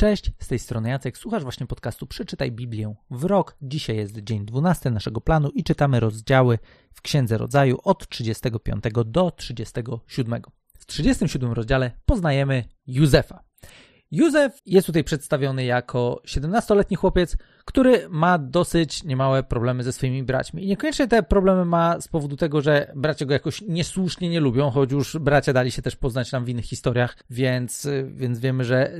Cześć, z tej strony Jacek, słuchasz właśnie podcastu Przeczytaj Biblię w rok. Dzisiaj jest dzień 12 naszego planu i czytamy rozdziały w Księdze Rodzaju od 35 do 37. W 37 rozdziale poznajemy Józefa. Józef jest tutaj przedstawiony jako 17-letni chłopiec, który ma dosyć niemałe problemy ze swoimi braćmi. I niekoniecznie te problemy ma z powodu tego, że bracia go jakoś niesłusznie nie lubią, choć już bracia dali się też poznać nam w innych historiach, więc, więc wiemy, że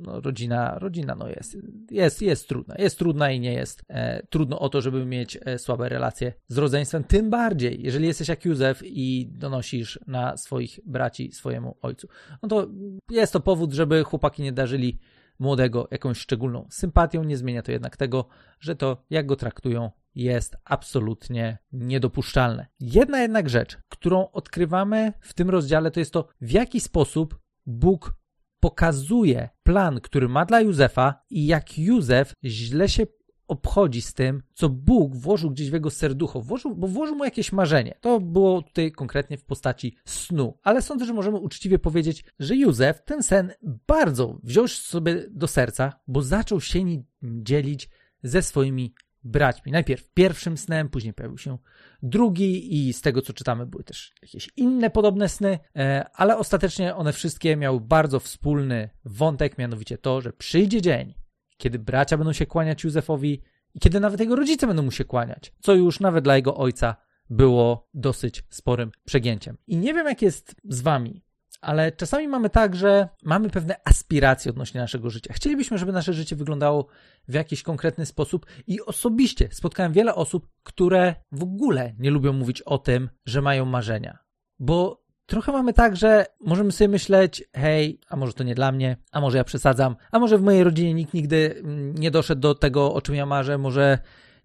no, rodzina, rodzina no jest, jest, jest trudna. Jest trudna i nie jest e, trudno o to, żeby mieć e, słabe relacje z rodzeństwem. Tym bardziej, jeżeli jesteś jak Józef i donosisz na swoich braci swojemu ojcu. No to jest to powód, żeby chłopaki nie darzyli młodego jakąś szczególną sympatią. Nie zmienia to jednak tego, że to, jak go traktują, jest absolutnie niedopuszczalne. Jedna jednak rzecz, którą odkrywamy w tym rozdziale, to jest to, w jaki sposób Bóg pokazuje plan, który ma dla Józefa i jak Józef źle się obchodzi z tym, co Bóg włożył gdzieś w jego serducho, włożył, bo włożył mu jakieś marzenie. To było tutaj konkretnie w postaci snu, ale sądzę, że możemy uczciwie powiedzieć, że Józef ten sen bardzo wziął sobie do serca, bo zaczął się nim dzielić ze swoimi braćmi. Najpierw pierwszym snem, później pojawił się drugi i z tego co czytamy były też jakieś inne podobne sny, e, ale ostatecznie one wszystkie miały bardzo wspólny wątek, mianowicie to, że przyjdzie dzień, kiedy bracia będą się kłaniać Józefowi i kiedy nawet jego rodzice będą mu się kłaniać, co już nawet dla jego ojca było dosyć sporym przegięciem. I nie wiem, jak jest z wami, ale czasami mamy tak, że mamy pewne aspiracje odnośnie naszego życia. Chcielibyśmy, żeby nasze życie wyglądało w jakiś konkretny sposób i osobiście spotkałem wiele osób, które w ogóle nie lubią mówić o tym, że mają marzenia. Bo trochę mamy tak, że możemy sobie myśleć, hej, a może to nie dla mnie, a może ja przesadzam, a może w mojej rodzinie nikt nigdy mm, nie doszedł do tego, o czym ja marzę, może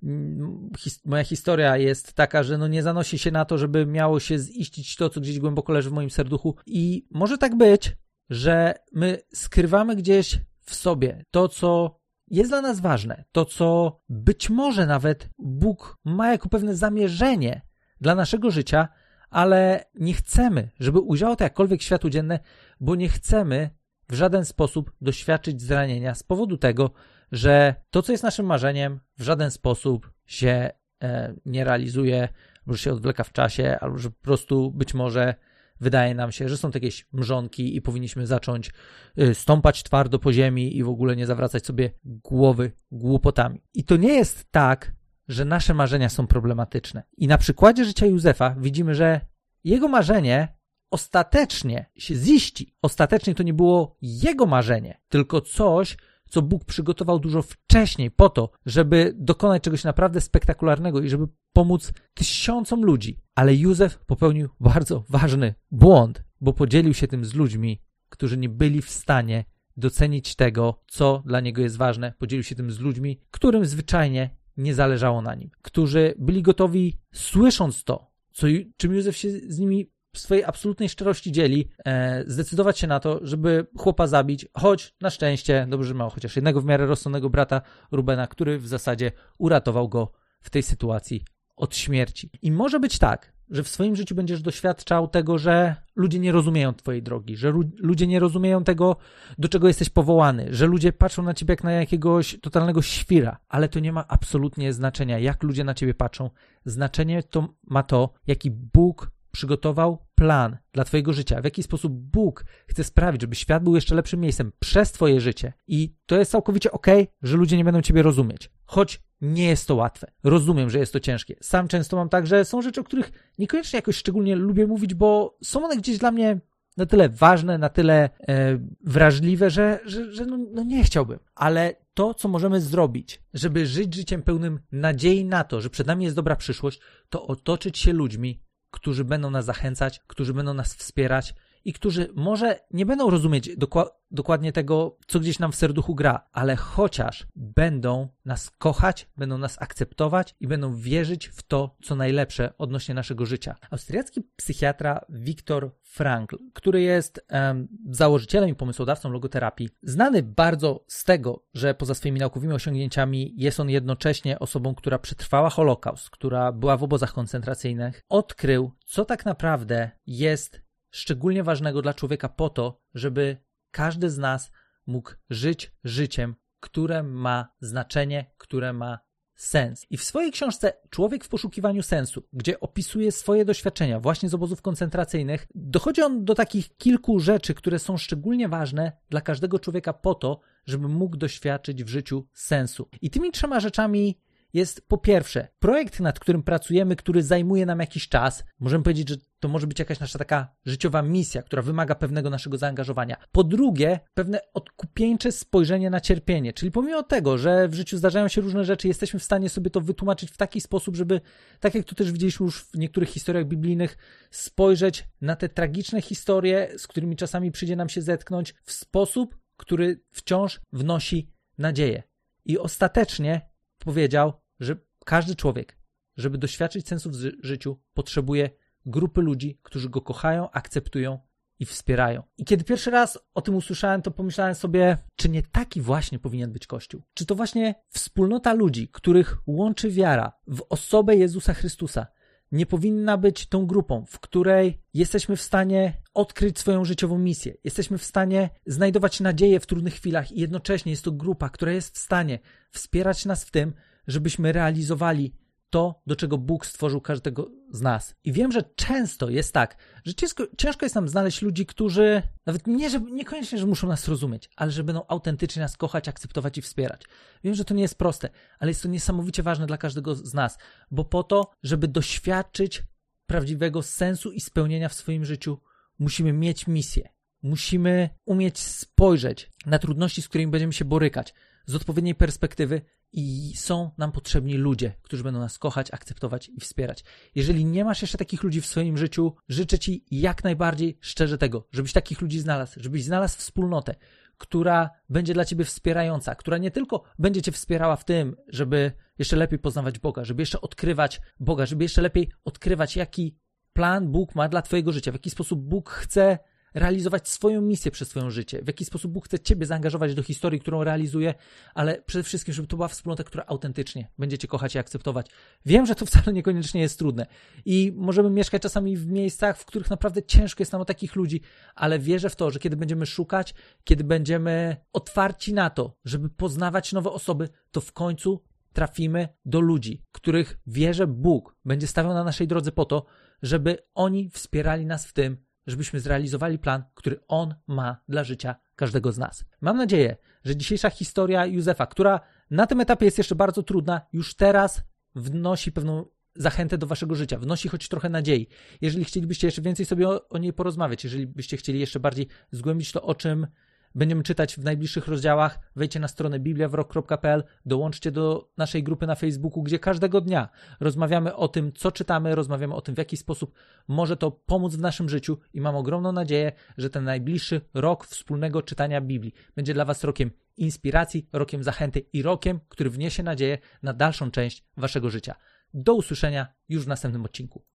mm, his moja historia jest taka, że no nie zanosi się na to, żeby miało się ziścić to, co gdzieś głęboko leży w moim serduchu. I może tak być, że my skrywamy gdzieś w sobie to, co jest dla nas ważne, to, co być może nawet Bóg ma jako pewne zamierzenie dla naszego życia, ale nie chcemy, żeby ujrzało to jakkolwiek światło dzienne, bo nie chcemy w żaden sposób doświadczyć zranienia z powodu tego, że to, co jest naszym marzeniem, w żaden sposób się e, nie realizuje, albo się odwleka w czasie, albo że po prostu być może wydaje nam się, że są to jakieś mrzonki i powinniśmy zacząć y, stąpać twardo po ziemi i w ogóle nie zawracać sobie głowy głupotami. I to nie jest tak, że nasze marzenia są problematyczne. I na przykładzie życia Józefa widzimy, że jego marzenie ostatecznie się ziści. Ostatecznie to nie było jego marzenie, tylko coś, co Bóg przygotował dużo wcześniej po to, żeby dokonać czegoś naprawdę spektakularnego i żeby pomóc tysiącom ludzi. Ale Józef popełnił bardzo ważny błąd, bo podzielił się tym z ludźmi, którzy nie byli w stanie docenić tego, co dla niego jest ważne. Podzielił się tym z ludźmi, którym zwyczajnie nie zależało na nim, którzy byli gotowi, słysząc to, co, czym Józef się z nimi w swojej absolutnej szczerości dzieli, e, zdecydować się na to, żeby chłopa zabić, choć na szczęście, dobrze, że miał chociaż jednego w miarę rozsądnego brata Rubena, który w zasadzie uratował go w tej sytuacji od śmierci. I może być tak, że w swoim życiu będziesz doświadczał tego, że ludzie nie rozumieją Twojej drogi, że ludzie nie rozumieją tego, do czego jesteś powołany, że ludzie patrzą na Ciebie jak na jakiegoś totalnego świra, ale to nie ma absolutnie znaczenia, jak ludzie na Ciebie patrzą. Znaczenie to ma to, jaki Bóg przygotował plan dla Twojego życia, w jaki sposób Bóg chce sprawić, żeby świat był jeszcze lepszym miejscem przez Twoje życie. I to jest całkowicie ok, że ludzie nie będą Ciebie rozumieć. Choć nie jest to łatwe. Rozumiem, że jest to ciężkie. Sam często mam tak, że są rzeczy, o których niekoniecznie jakoś szczególnie lubię mówić, bo są one gdzieś dla mnie na tyle ważne, na tyle e, wrażliwe, że, że, że no, no nie chciałbym. Ale to, co możemy zrobić, żeby żyć życiem pełnym nadziei na to, że przed nami jest dobra przyszłość, to otoczyć się ludźmi, którzy będą nas zachęcać, którzy będą nas wspierać i którzy może nie będą rozumieć dokładnie tego, co gdzieś nam w serduchu gra, ale chociaż będą nas kochać, będą nas akceptować i będą wierzyć w to, co najlepsze odnośnie naszego życia. Austriacki psychiatra Viktor Frankl, który jest założycielem i pomysłodawcą logoterapii, znany bardzo z tego, że poza swoimi naukowymi osiągnięciami jest on jednocześnie osobą, która przetrwała Holokaust, która była w obozach koncentracyjnych, odkrył, co tak naprawdę jest szczególnie ważnego dla człowieka po to, żeby każdy z nas mógł żyć życiem, które ma znaczenie, które ma sens. I w swojej książce Człowiek w poszukiwaniu sensu, gdzie opisuje swoje doświadczenia właśnie z obozów koncentracyjnych, dochodzi on do takich kilku rzeczy, które są szczególnie ważne dla każdego człowieka po to, żeby mógł doświadczyć w życiu sensu. I tymi trzema rzeczami jest po pierwsze projekt, nad którym pracujemy, który zajmuje nam jakiś czas. Możemy powiedzieć, że to może być jakaś nasza taka życiowa misja, która wymaga pewnego naszego zaangażowania. Po drugie, pewne odkupieńcze spojrzenie na cierpienie, czyli pomimo tego, że w życiu zdarzają się różne rzeczy, jesteśmy w stanie sobie to wytłumaczyć w taki sposób, żeby, tak jak tu też widzieliśmy już w niektórych historiach biblijnych, spojrzeć na te tragiczne historie, z którymi czasami przyjdzie nam się zetknąć, w sposób, który wciąż wnosi nadzieję. I ostatecznie powiedział, każdy człowiek, żeby doświadczyć sensu w życiu, potrzebuje grupy ludzi, którzy go kochają, akceptują i wspierają. I kiedy pierwszy raz o tym usłyszałem, to pomyślałem sobie, czy nie taki właśnie powinien być Kościół? Czy to właśnie wspólnota ludzi, których łączy wiara w osobę Jezusa Chrystusa, nie powinna być tą grupą, w której jesteśmy w stanie odkryć swoją życiową misję, jesteśmy w stanie znajdować nadzieję w trudnych chwilach i jednocześnie jest to grupa, która jest w stanie wspierać nas w tym, żebyśmy realizowali to, do czego Bóg stworzył każdego z nas. I wiem, że często jest tak, że ciężko, ciężko jest nam znaleźć ludzi, którzy nawet nie, że, niekoniecznie, że muszą nas rozumieć, ale że będą autentycznie nas kochać, akceptować i wspierać. Wiem, że to nie jest proste, ale jest to niesamowicie ważne dla każdego z nas, bo po to, żeby doświadczyć prawdziwego sensu i spełnienia w swoim życiu, musimy mieć misję. Musimy umieć spojrzeć na trudności, z którymi będziemy się borykać, z odpowiedniej perspektywy i są nam potrzebni ludzie, którzy będą nas kochać, akceptować i wspierać. Jeżeli nie masz jeszcze takich ludzi w swoim życiu, życzę Ci jak najbardziej szczerze tego, żebyś takich ludzi znalazł, żebyś znalazł wspólnotę, która będzie dla Ciebie wspierająca, która nie tylko będzie Cię wspierała w tym, żeby jeszcze lepiej poznawać Boga, żeby jeszcze odkrywać Boga, żeby jeszcze lepiej odkrywać, jaki plan Bóg ma dla Twojego życia, w jaki sposób Bóg chce realizować swoją misję przez swoje życie, w jaki sposób Bóg chce Ciebie zaangażować do historii, którą realizuje, ale przede wszystkim, żeby to była wspólnota, która autentycznie będzie Cię kochać i akceptować. Wiem, że to wcale niekoniecznie jest trudne i możemy mieszkać czasami w miejscach, w których naprawdę ciężko jest nam o takich ludzi, ale wierzę w to, że kiedy będziemy szukać, kiedy będziemy otwarci na to, żeby poznawać nowe osoby, to w końcu trafimy do ludzi, których wierzę Bóg będzie stawiał na naszej drodze po to, żeby oni wspierali nas w tym, żebyśmy zrealizowali plan, który On ma dla życia każdego z nas. Mam nadzieję, że dzisiejsza historia Józefa, która na tym etapie jest jeszcze bardzo trudna, już teraz wnosi pewną zachętę do waszego życia, wnosi choć trochę nadziei. Jeżeli chcielibyście jeszcze więcej sobie o, o niej porozmawiać, jeżeli byście chcieli jeszcze bardziej zgłębić to, o czym będziemy czytać w najbliższych rozdziałach, wejdźcie na stronę bibliawrok.pl, dołączcie do naszej grupy na Facebooku, gdzie każdego dnia rozmawiamy o tym, co czytamy, rozmawiamy o tym, w jaki sposób może to pomóc w naszym życiu i mam ogromną nadzieję, że ten najbliższy rok wspólnego czytania Biblii będzie dla Was rokiem inspiracji, rokiem zachęty i rokiem, który wniesie nadzieję na dalszą część Waszego życia. Do usłyszenia już w następnym odcinku.